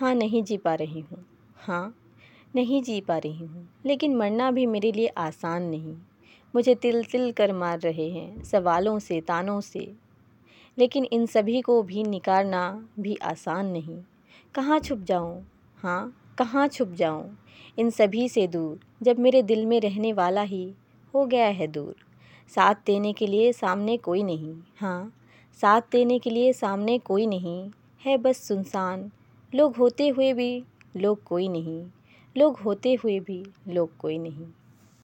हाँ नहीं जी पा रही हूँ। हाँ नहीं जी पा रही हूँ। लेकिन मरना भी मेरे लिए आसान नहीं। मुझे तिल तिल कर मार रहे हैं, सवालों से, तानों से। लेकिन इन सभी को भी निकारना भी आसान नहीं। कहाँ छुप जाऊँ? हाँ कहाँ छुप जाऊँ? इन सभी से दूर, जब मेरे दिल में रहने वाला ही हो गया है दूर। साथ देने के लिए सामने कोई नहीं। हाँ साथ देने के लिए सामने कोई नहीं। है बस सुनसान लोग होते हुए भी लोग कोई नहीं। लोग होते हुए भी लोग कोई नहीं।